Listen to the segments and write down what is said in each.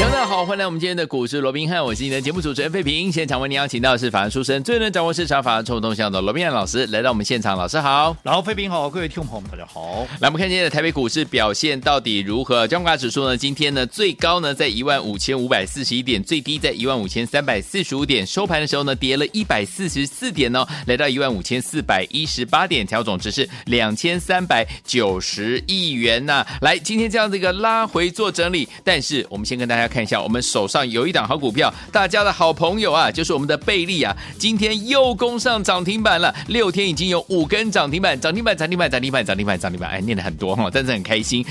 大家好，欢迎来我们今天的股市罗宾汉，我是你的节目主持人费平。现场为您邀请到的是法案出身、最能掌握市场法案臭动向的罗宾汉老师来到我们现场，老师好，然后费平好，各位听众朋友们大家好。来，我们看今天的台北股市表现到底如何？加权指数呢？今天呢最高呢在一万五千五百四十一点，最低在一万五千三百四十五点，收盘的时候呢跌了一百四十四点哦，来到一万五千四百一十八点，调总值是两千三百九十亿元呐、啊。来，今天这样的一个拉回做整理，但是我们先跟大家看一下我们手。上有一档好股票，大家的好朋友啊，就是我们的贝利啊，今天又攻上涨停板了，六天已经有五根涨停板，涨停板，涨停板，涨停板，涨停板，涨停板，哎，念了很多哈，但是很开心。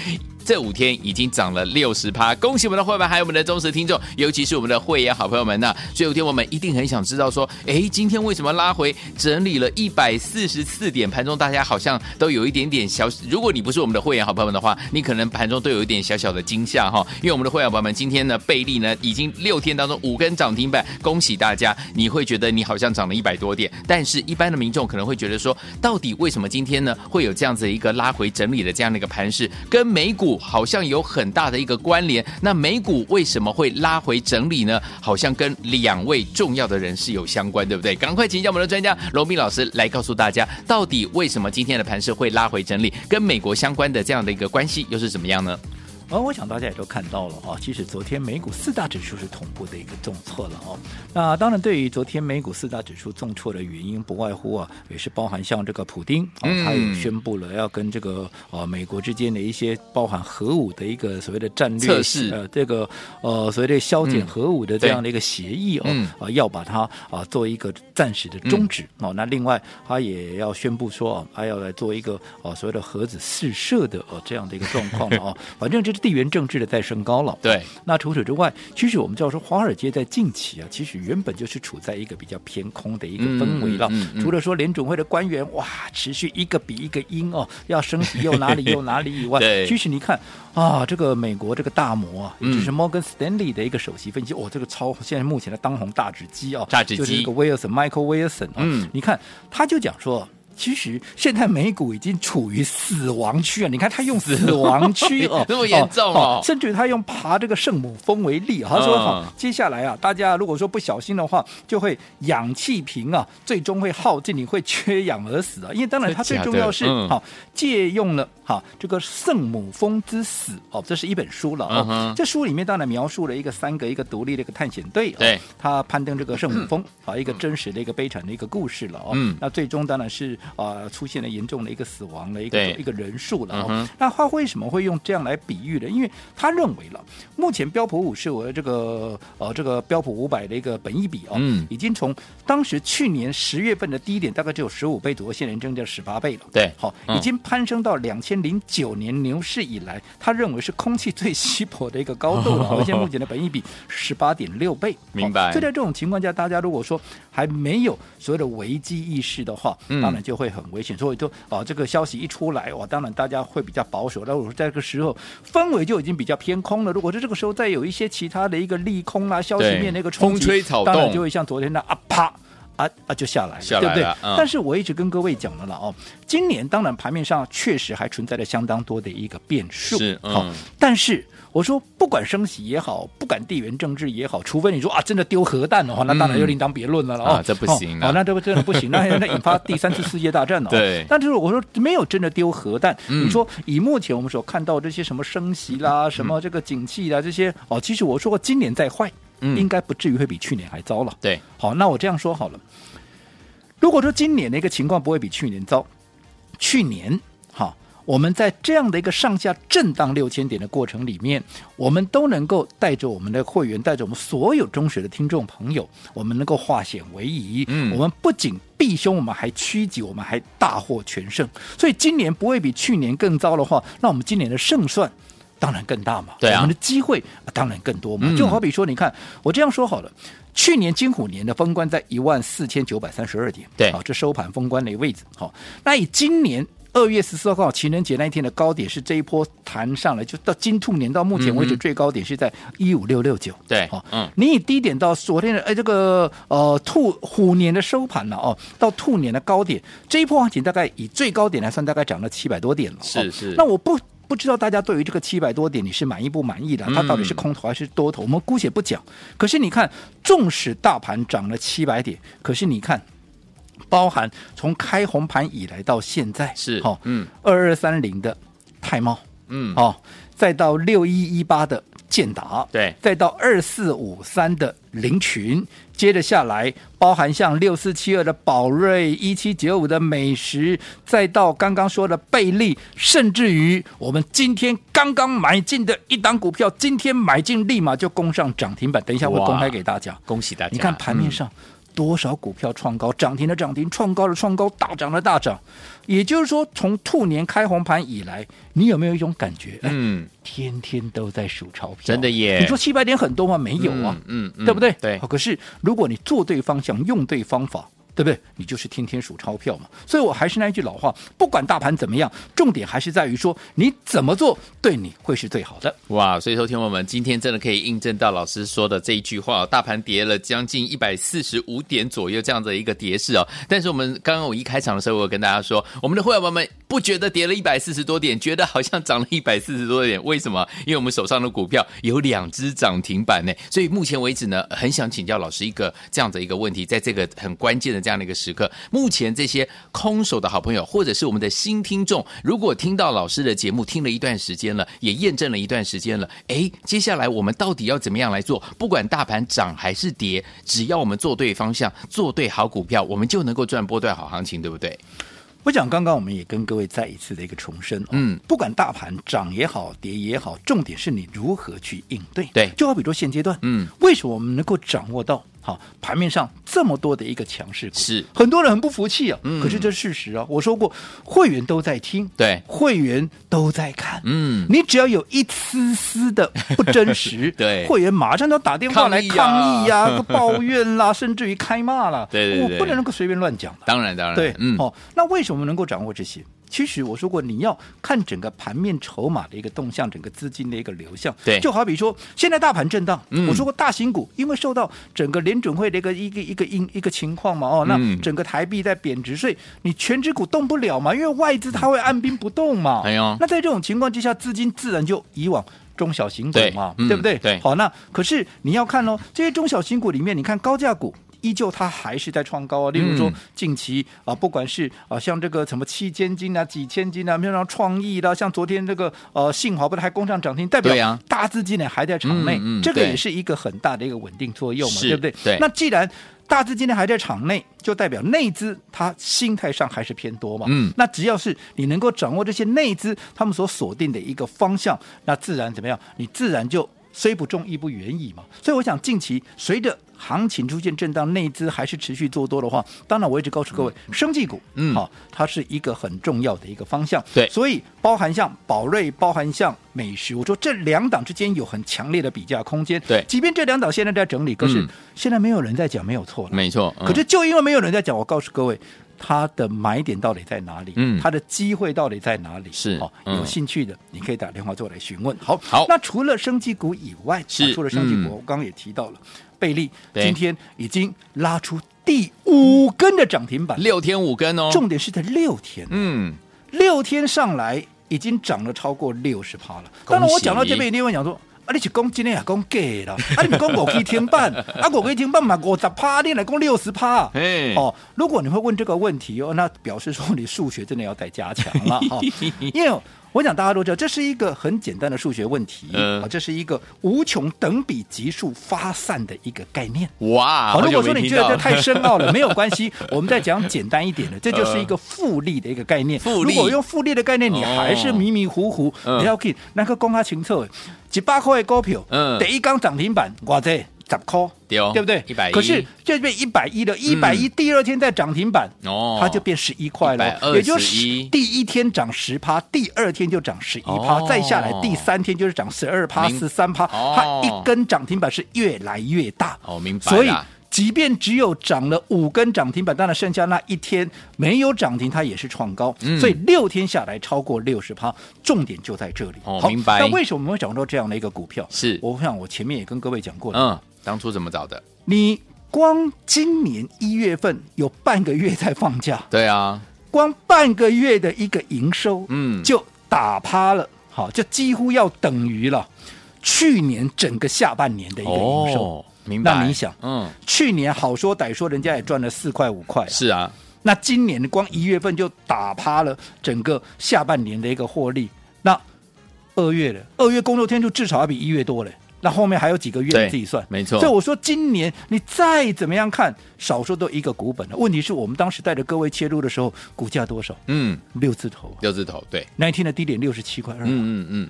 这五天已经涨了六十趴，恭喜我们的会员，还有我们的忠实听众，尤其是我们的会员好朋友们呐。所以有天我们一定很想知道说，哎，今天为什么拉回整理了一百四十四点？盘中大家好像都有一点点小，如果你不是我们的会员好朋友们的话，你可能盘中都有一点小小的惊吓哈。因为我们的会员朋友们今天呢，贝利呢已经六天当中五根涨停板，恭喜大家！你会觉得你好像涨了一百多点，但是一般的民众可能会觉得说，到底为什么今天呢会有这样子一个拉回整理的这样的一个盘势，跟美股？好像有很大的一个关联。那美股为什么会拉回整理呢？好像跟两位重要的人士有相关，对不对？赶快请教我们的专家罗宾老师来告诉大家，到底为什么今天的盘势会拉回整理，跟美国相关的这样的一个关系又是怎么样呢？而、哦、我想大家也都看到了啊，其实昨天美股四大指数是同步的一个重挫了哦。那当然，对于昨天美股四大指数重挫的原因，不外乎啊，也是包含像这个普丁啊、哦，他也宣布了要跟这个呃美国之间的一些包含核武的一个所谓的战略测试呃，这个呃所谓的削减核武的这样的一个协议哦，啊、要把它啊做一个暂时的终止、嗯、哦。那另外，他也要宣布说啊，他要来做一个啊所谓的核子试射的呃这样的一个状况了啊，反正就是。地缘政治的在升高了，对。那除此之外，其实我们知道说，华尔街在近期啊，其实原本就是处在一个比较偏空的一个氛围了。嗯嗯嗯、除了说联准会的官员哇，持续一个比一个鹰哦，要升息又哪里又哪里以外，其实你看啊，这个美国这个大摩啊，也就是 Morgan Stanley 的一个首席分析，哦，这个超现在目前的当红大纸机哦，大只鸡就是这个 Wilson Michael Wilson 啊，嗯，你看他就讲说。其实现在美股已经处于死亡区啊！你看他用死亡区哦，这么严重哦，哦，甚至他用爬这个圣母峰为例，他说哈，接下来啊，大家如果说不小心的话，就会氧气瓶啊，最终会耗尽，你会缺氧而死啊！因为当然，他最重要是好借用了哈这个圣母峰之死哦，这是一本书了哦。这书里面当然描述了一个三个一个独立的一个探险队，对，他攀登这个圣母峰 啊，一个真实的一个悲惨的一个故事了哦。那最终当然是。啊，出现了严重的一个死亡的一个一个人数了、哦嗯。那他为什么会用这样来比喻呢？因为他认为了，目前标普五十我的这个呃这个标普五百的一个本益比哦，嗯、已经从当时去年十月份的低点大概只有十五倍左右，现在增加十八倍了。对，好、哦，已经攀升到两千零九年牛市以来，他认为是空气最稀薄的一个高度了。而且目前的本益比十八点六倍，明白。所以在这种情况下，大家如果说还没有所谓的危机意识的话，当然就会。很危险，所以就啊，这个消息一出来，哇，当然大家会比较保守。那我说在这个时候，氛围就已经比较偏空了。如果是这个时候再有一些其他的一个利空啊，消息面的一个冲击，当然就会像昨天的啊啪啊啊就下来了，下来对不对？嗯、但是我一直跟各位讲了了哦，今年当然盘面上确实还存在着相当多的一个变数，好，但是。我说，不管升息也好，不管地缘政治也好，除非你说啊，真的丢核弹的话，那当然就另当别论了了、嗯、啊，这不行啊，那这个真的不行，那 那引发第三次世界大战了。对，但是我说没有真的丢核弹、嗯，你说以目前我们所看到这些什么升息啦，什么这个景气啦这些哦，其实我说过今年再坏，嗯，应该不至于会比去年还糟了。对，好，那我这样说好了，如果说今年的一个情况不会比去年糟，去年好。我们在这样的一个上下震荡六千点的过程里面，我们都能够带着我们的会员，带着我们所有中学的听众朋友，我们能够化险为夷。嗯，我们不仅避凶，我们还趋吉，我们还大获全胜。所以今年不会比去年更糟的话，那我们今年的胜算当然更大嘛。对啊，我们的机会当然更多嘛。就好比说，你看我这样说好了，去年金虎年的封关在一万四千九百三十二点，对，好，这收盘封关的位置。好，那以今年。二月十四号情人节那一天的高点是这一波弹上来，就到金兔年到目前为止最高点是在一五六六九。对，哦，嗯，你以低点到昨天的哎这个呃兔虎年的收盘了哦，到兔年的高点这一波行情大概以最高点来算，大概涨了七百多点了。是是，那我不。不知道大家对于这个七百多点你是满意不满意的？它到底是空头还是多头？我们姑且不讲。可是你看，纵使大盘涨了七百点，可是你看，包含从开红盘以来到现在是好，嗯，二二三零的泰茂，嗯，哦，再到六一一八的。建达对，再到二四五三的林群，接着下来包含像六四七二的宝瑞，一七九五的美食，再到刚刚说的贝利，甚至于我们今天刚刚买进的一档股票，今天买进立马就攻上涨停板。等一下我公开给大家，恭喜大家！你看盘面上。嗯多少股票创高，涨停的涨停，创高的创高，大涨的大涨。也就是说，从兔年开红盘以来，你有没有一种感觉？嗯，天天都在数钞票，真的耶！你说七百点很多吗？没有啊，嗯，嗯，对不对？对。可是如果你做对方向，用对方法。对不对？你就是天天数钞票嘛。所以我还是那一句老话，不管大盘怎么样，重点还是在于说你怎么做对你会是最好的。哇！所以说，听我们今天真的可以印证到老师说的这一句话：大盘跌了将近一百四十五点左右这样的一个跌势哦。但是我们刚刚我一开场的时候，我跟大家说，我们的会员朋友们不觉得跌了一百四十多点，觉得好像涨了一百四十多点。为什么？因为我们手上的股票有两只涨停板呢。所以目前为止呢，很想请教老师一个这样的一个问题，在这个很关键的。这样的一个时刻，目前这些空手的好朋友，或者是我们的新听众，如果听到老师的节目听了一段时间了，也验证了一段时间了，哎，接下来我们到底要怎么样来做？不管大盘涨还是跌，只要我们做对方向，做对好股票，我们就能够赚波段好行情，对不对？我想刚刚我们也跟各位再一次的一个重申，嗯，不管大盘涨也好，跌也好，重点是你如何去应对。对，就好比说现阶段，嗯，为什么我们能够掌握到？好，盘面上这么多的一个强势股，是很多人很不服气啊。嗯，可是这事实啊，我说过，会员都在听，对，会员都在看。嗯，你只要有一丝丝的不真实，对，会员马上都打电话来抗议呀、啊，抱怨啦，甚至于开骂啦。对对对，我不能能够随便乱讲。当然当然，对，嗯，哦，那为什么能够掌握这些？其实我说过，你要看整个盘面筹码的一个动向，整个资金的一个流向。对，就好比说，现在大盘震荡，嗯、我说过，大型股因为受到整个联准会的一个一个一个因一个情况嘛，哦，那整个台币在贬值，所以你全值股动不了嘛，因为外资它会按兵不动嘛。哎呦，那在这种情况之下，资金自然就以往中小型股嘛，对，嗯、对不对？对，好，那可是你要看哦，这些中小型股里面，你看高价股。依旧，它还是在创高啊。例如说，近期啊，不管是啊，像这个什么七千金啊、几千金啊，没有让创意的，像昨天这个呃，信华不是还攻上涨停，代表大资金呢还在场内，这个也是一个很大的一个稳定作用嘛，对不对？对。那既然大资金呢还在场内，就代表内资它心态上还是偏多嘛。嗯。那只要是你能够掌握这些内资他们所锁定的一个方向，那自然怎么样？你自然就。虽不中，亦不远矣嘛。所以我想，近期随着行情出现震荡，内资还是持续做多的话，当然我一直告诉各位，嗯、生技股，嗯，好、哦，它是一个很重要的一个方向。对，所以包含像宝瑞，包含像美食，我说这两档之间有很强烈的比价空间。对，即便这两档现在在整理，可是现在没有人在讲，没有错了，没错。嗯、可是就因为没有人在讲，我告诉各位。它的买点到底在哪里？嗯，它的机会到底在哪里？是，好，有兴趣的，你可以打电话过来询问。好，好。那除了生技股以外，是除了生技股，我刚刚也提到了，贝利今天已经拉出第五根的涨停板，六天五根哦。重点是在六天，嗯，六天上来已经涨了超过六十趴了。当然，我讲到这边，一定会讲说。啊！你是讲今天也讲假了？啊！你讲五 K 天半，啊五 K 天半嘛五十趴，你来讲六十趴。哎，哦，如果你会问这个问题哦，那表示说你数学真的要再加强了哈。因为我想大家都知道，这是一个很简单的数学问题啊，这是一个无穷等比级数发散的一个概念。哇！如果说你觉得这太深奥了，没有关系，我们再讲简单一点的，这就是一个复利的一个概念。复利。如果用复利的概念，你还是迷迷糊糊，你要看那个公开清楚。一百块的股票，嗯，第一刚涨停板，哇塞，十块，对不对？一百一，可是这变一百一了，一百一，第二天在涨停板，哦，它就变十一块了，也就是第一天涨十趴，第二天就涨十一趴，再下来第三天就是涨十二趴、十三趴，它一根涨停板是越来越大，哦，明白，所以。即便只有涨了五根涨停板，当然剩下那一天没有涨停，它也是创高。嗯、所以六天下来超过六十趴，重点就在这里。哦，明白。那为什么我们会讲到这样的一个股票？是，我想我前面也跟各位讲过了。嗯，当初怎么找的？你光今年一月份有半个月在放假，对啊，光半个月的一个营收，嗯，就打趴了，好，就几乎要等于了去年整个下半年的一个营收。哦明白，那你想，嗯，去年好说歹说，人家也赚了四块五块，是啊。那今年光一月份就打趴了整个下半年的一个获利。那二月的二月工作天就至少要比一月多了。那后面还有几个月你自己算，没错。所以我说，今年你再怎么样看，少说都一个股本了。问题是我们当时带着各位切入的时候，股价多少？嗯，六字头，六字头，对。那一天的低点六十七块二。嗯嗯嗯。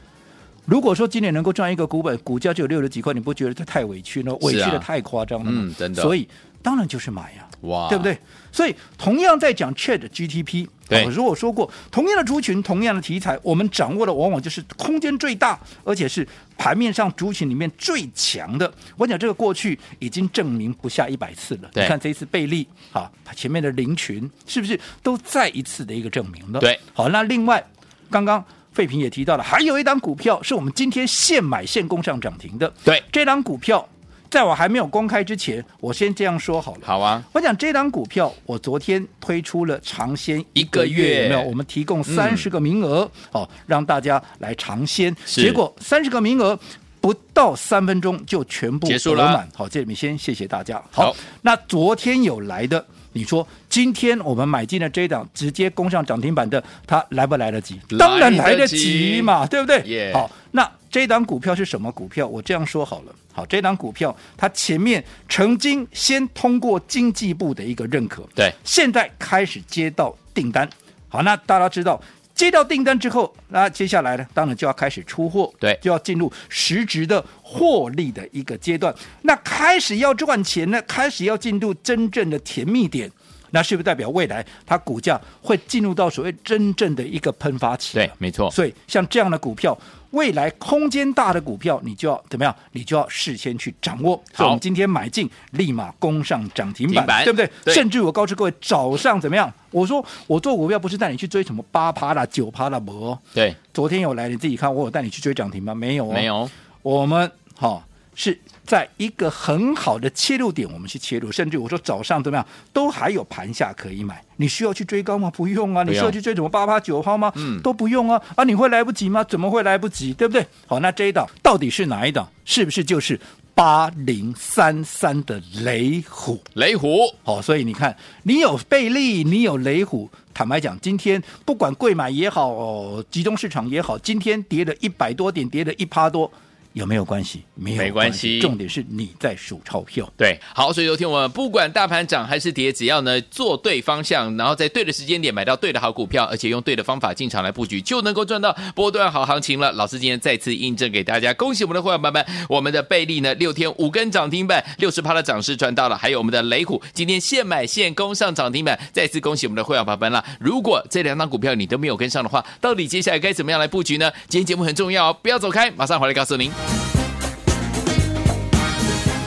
如果说今年能够赚一个股本，股价就有六十几块，你不觉得这太委屈了？委屈的太夸张了吗？嗯，真的。所以当然就是买呀，哇，对不对？所以同样在讲 ChatGPT，对，我如果说过，同样的族群，同样的题材，我们掌握的往往就是空间最大，而且是盘面上族群里面最强的。我讲这个过去已经证明不下一百次了。你看这一次贝利啊，前面的林群是不是都再一次的一个证明了？对，好，那另外刚刚。费平也提到了，还有一档股票是我们今天现买现攻上涨停的。对，这档股票在我还没有公开之前，我先这样说好了。好啊，我讲这档股票，我昨天推出了尝鲜一个月，没有？我们提供三十个名额，嗯、哦，让大家来尝鲜。结果三十个名额不到三分钟就全部结束了。好，这里面先谢谢大家。好，好那昨天有来的。你说今天我们买进了这一档直接攻上涨停板的，它来不来得及？当然来得及嘛，对不对.好，那这档股票是什么股票？我这样说好了。好，这档股票它前面曾经先通过经济部的一个认可，对，现在开始接到订单。好，那大家知道。接到订单之后，那接下来呢？当然就要开始出货，对，就要进入实质的获利的一个阶段。那开始要赚钱呢，开始要进入真正的甜蜜点，那是不是代表未来它股价会进入到所谓真正的一个喷发期？对，没错。所以像这样的股票。未来空间大的股票，你就要怎么样？你就要事先去掌握。所以我们今天买进，立马攻上涨停板，板对不对？对，甚至我告诉各位，早上怎么样？我说我做股票不是带你去追什么八趴啦、九趴啦，不。对，昨天有来，你自己看，我有带你去追涨停吗？没有、哦，没有。我们好。哦是在一个很好的切入点，我们去切入，甚至我说早上怎么样，都还有盘下可以买。你需要去追高吗？不用啊。你需要去追什么八八九号吗？嗯，都不用啊。啊，你会来不及吗？怎么会来不及？对不对？好，那这一档到底是哪一档？是不是就是八零三三的雷虎？雷虎，好，所以你看，你有贝利，你有雷虎。坦白讲，今天不管贵买也好，哦，集中市场也好，今天跌了一百多点，跌了一趴多。有没有关系？没有关系。重点是你在数钞票。对，好，所以昨天我们不管大盘涨还是跌，只要呢做对方向，然后在对的时间点买到对的好股票，而且用对的方法进场来布局，就能够赚到波段好行情了。老师今天再次印证给大家，恭喜我们的会员朋友们，我们的贝利呢六天五根涨停板，六十趴的涨势赚到了，还有我们的雷虎今天现买现攻上涨停板，再次恭喜我们的会员朋友们了。如果这两档股票你都没有跟上的话，到底接下来该怎么样来布局呢？今天节目很重要哦，不要走开，马上回来告诉您。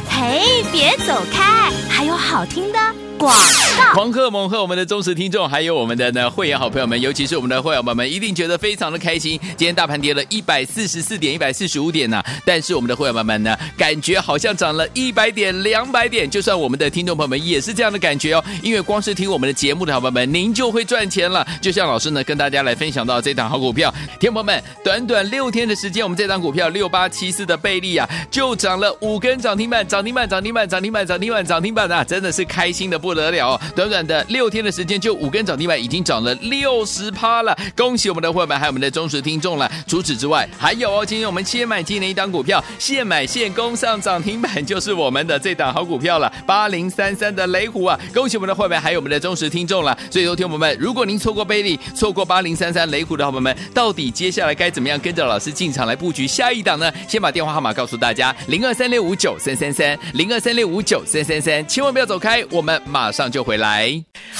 嘿，别走开，还有好听的。广告，狂贺猛贺我们的忠实听众，还有我们的呢会员好朋友们，尤其是我们的会员朋友们，一定觉得非常的开心。今天大盘跌了一百四十四点，一百四十五点呐、但是我们的会员朋友们呢，感觉好像涨了一百点、两百点。就算我们的听众朋友们也是这样的感觉哦，因为光是听我们的节目的好朋友们，您就会赚钱了。就像老师呢跟大家来分享到这档好股票，听众朋友们，短短六天的时间，我们这档股票六八七四的贝利啊，就涨了五根涨停板，涨停板，涨停板，涨停板，涨停板，涨停板啊，真的是开心的不得了！短短的六天的时间，就五根涨停板，已经涨了六十趴了。恭喜我们的会员，还有我们的忠实听众了。除此之外，还有哦，今天我们先买进了一档股票，现买现攻上涨停板，就是我们的这档好股票了，八零三三的雷虎啊！恭喜我们的会员，还有我们的忠实听众了。所以，有听友们，如果您错过贝利，错过八零三三雷虎的好朋友们，到底接下来该怎么样跟着老师进场来布局下一档呢？先把电话号码告诉大家：零二三六五九三三三，零二三六五九三三三，千万不要走开，我们马。上就回来。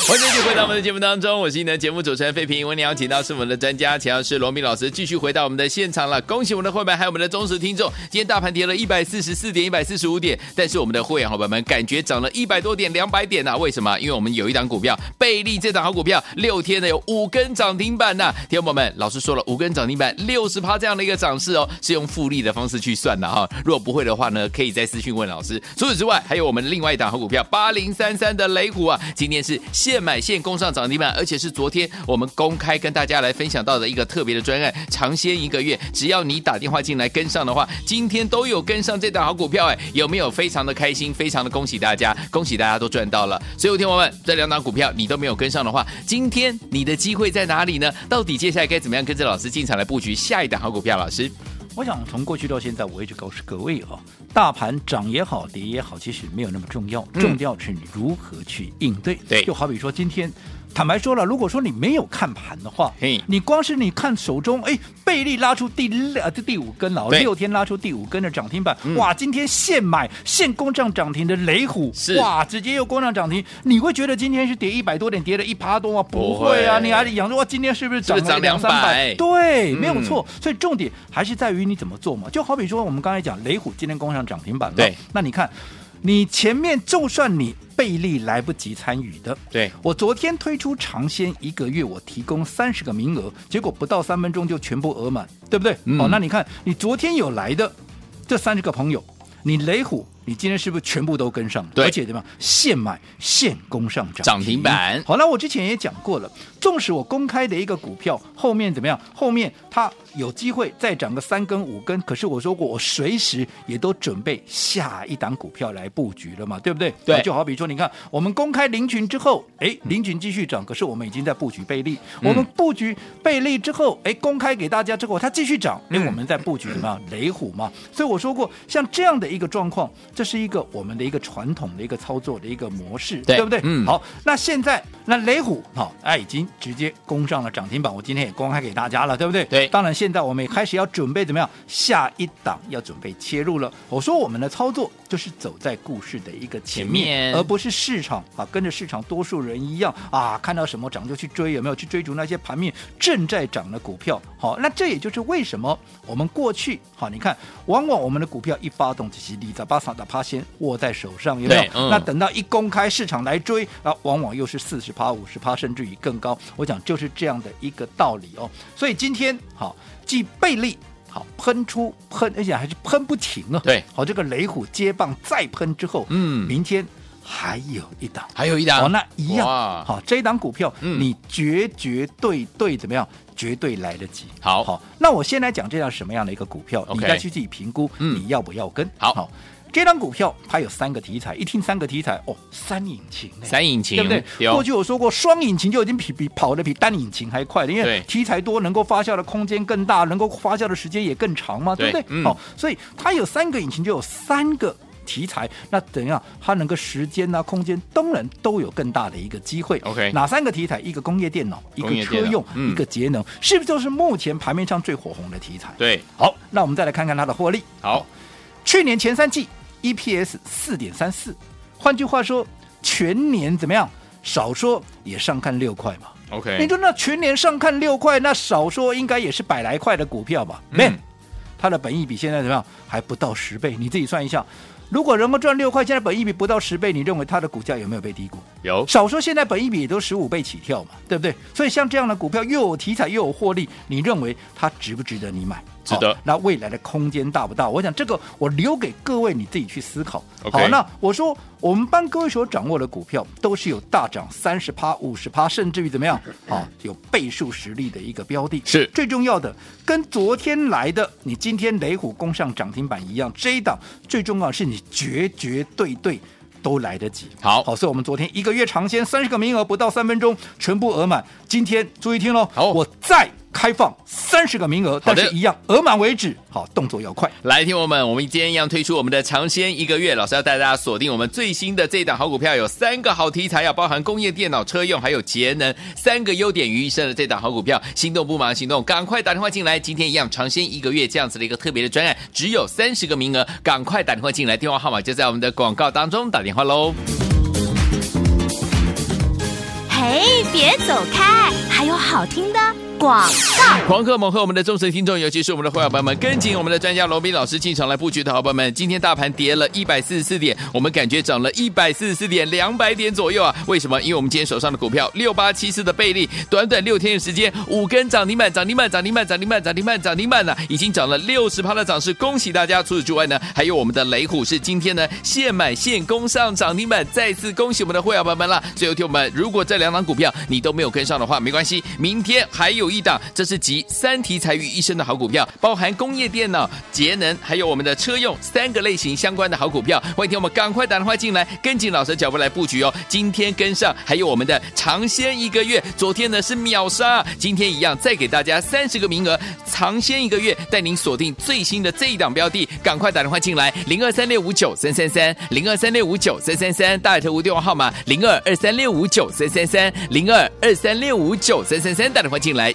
欢迎继续回到我们的节目当中，我是你的节目主持人费平。我们邀请到是我们的专家，强势罗宾老师，继续回到我们的现场了。恭喜我们的会员还有我们的忠实听众。今天大盘跌了一百四十四点，一百四十五点，但是我们的会员伙伴们感觉涨了一百多点，两百点呐、为什么？因为我们有一档股票，贝利这档好股票，六天呢有五根涨停板呐、啊。听友们，老师说了，五根涨停板，六十趴这样的一个涨势哦，是用复利的方式去算的哈。如果不会的话呢，可以再私讯问老师。除此之外，还有我们另外一档好股票，八零三三的雷虎啊，今天是现买现攻上涨停板，而且是昨天我们公开跟大家来分享到的一个特别的专案，尝鲜一个月，只要你打电话进来跟上的话，今天都有跟上这档好股票，哎，有没有非常的开心？非常的恭喜大家，恭喜大家都赚到了。所以，有听友们，这两档股票你都没有跟上的话，今天你的机会在哪里呢？到底接下来该怎么样跟着老师进场来布局下一档好股票？老师？我想从过去到现在，我一直告诉各位啊，大盘涨也好，跌也好，其实没有那么重要，重要是你如何去应对。对，就好比说今天。坦白说了，如果说你没有看盘的话，嘿，你光是你看手中，哎，贝利拉出第六这第五根了，六天拉出第五根的涨停板，嗯、哇，今天现买现攻上涨停的雷虎，哇，直接又攻上涨停，你会觉得今天是跌一百多点，跌了一趴多吗？不会啊，会你还想说哇，今天是不是涨了两三百？对，没有错。嗯、所以重点还是在于你怎么做嘛。就好比说我们刚才讲雷虎今天攻上涨停板了，那你看。你前面就算你贝利来不及参与的，对，我昨天推出尝鲜一个月，我提供三十个名额，结果不到三分钟就全部额满，对不对？嗯、哦，那你看你昨天有来的这三十个朋友，你雷虎。你今天是不是全部都跟上？对，而且怎么样？现买现攻上涨涨停板。好，那我之前也讲过了，纵使我公开的一个股票后面怎么样？后面它有机会再涨个三根五根，可是我说过，我随时也都准备下一档股票来布局了嘛，对不对？对。就好比说，你看我们公开林群之后，哎，林群继续涨，可是我们已经在布局贝利。嗯、我们布局贝利之后，哎，公开给大家之后，它继续涨，因为我们在布局什么？嗯、雷虎嘛。所以我说过，像这样的一个状况。这是一个我们的一个传统的一个操作的一个模式，对，对不对？嗯。好，那现在那雷虎好，哎，已经直接攻上了涨停板，我今天也公开给大家了，对不对？对。当然，现在我们也开始要准备怎么样？下一档要准备切入了。我说我们的操作就是走在故事的一个前面，前面而不是市场啊，跟着市场多数人一样啊，看到什么涨就去追，有没有去追逐那些盘面正在涨的股票？好，那这也就是为什么我们过去好，你看，往往我们的股票一发动，就是里扎巴萨的。趴先握在手上有没有？嗯、那等到一公开市场来追，啊，往往又是四十趴、五十趴，甚至于更高。我讲就是这样的一个道理哦。所以今天好，继贝利好喷出喷，而且还是喷不停啊。对，好，这个雷虎接棒再喷之后，嗯，明天还有一档，还有一档，哦，那一样哇好，这一档股票，嗯、你绝绝对对怎么样？绝对来得及。好，好，那我先来讲这样什么样的一个股票，Okay 你再去自己评估，嗯你要不要跟？好。好这张股票它有三个题材，一听三个题材哦，三引擎，三引擎，对不对？过去我说过，双引擎就已经比比跑的比单引擎还快了，因为题材多，能够发酵的空间更大，能够发酵的时间也更长嘛，对，不对？好、嗯哦，所以它有三个引擎，就有三个题材，那怎样？它能够时间啊、空间，当然都有更大的一个机会。OK，哪三个题材？一个工业电脑，一个车用，嗯、一个节能，是不是就是目前盘面上最火红的题材？对，好，那我们再来看看它的获利。好，去年前三季。EPS 四点三四，换句话说，全年怎么样？少说也上看六块嘛。OK，你说那全年上看六块，那少说应该也是百来块的股票吧？没、嗯，它的本益比现在怎么样？还不到十倍，你自己算一下。如果能够赚六块，现在本益比不到十倍，你认为它的股价有没有被低估？有。少说现在本益比也都十五倍起跳嘛，对不对？所以像这样的股票又有题材又有获利，你认为它值不值得你买？值得、哦。那未来的空间大不大？我想这个我留给各位你自己去思考。好，那我说我们帮各位所掌握的股票都是有大涨三十趴、五十趴，甚至于怎么样？啊、哦，有倍数实力的一个标的。是最重要的，跟昨天来的你今天雷虎攻上涨停板一样，这一档最重要的是你绝绝对对都来得及。好，好，所以我们昨天一个月尝鲜三十个名额，不到三分钟全部额满。今天注意听喽，好，我再。开放三十个名额，但是一样额满为止。好，动作要快。来，听我们，我们今天一样推出我们的尝鲜一个月。老师要带大家锁定我们最新的这一档好股票，有三个好题材，要包含工业电脑、车用还有节能三个优点于一身的这档好股票。心动不忙行动，赶快打电话进来。今天一样尝鲜一个月这样子的一个特别的专案，只有三十个名额，赶快打电话进来，电话号码就在我们的广告当中，打电话喽。嘿，别走开，还有好听的。广告，狂贺猛贺我们的忠实听众，尤其是我们的会员朋友们，跟紧我们的专家罗宾老师进场来布局的好朋友们，今天大盘跌了一百四十四点，我们感觉涨了一百四十四点，两百点左右啊？为什么？因为我们今天手上的股票六八七四的倍利，短短六天的时间，五根涨停板，涨停板，涨停板，涨停板，涨停板，涨停板呢，已经涨了六十趴的涨势，恭喜大家！除此之外呢，还有我们的雷虎是今天呢现买现攻上涨停板，再次恭喜我们的会员朋友们了。最后，听我们，如果这两档股票你都没有跟上的话，没关系，明天还有。一一档，这是集三题材于一身的好股票，包含工业电脑、节能，还有我们的车用三个类型相关的好股票。欢迎听我们赶快打电话进来，跟紧老师的脚步来布局哦。今天跟上，还有我们的尝鲜一个月，昨天呢是秒杀，今天一样再给大家三十个名额，尝鲜一个月，带您锁定最新的这一档标的，赶快打电话进来，零二三六五九三三三，零二三六五九三三三，大爱投顾电话号码零二二三六五九三三三，零二二三六五九三三三，打电话进来。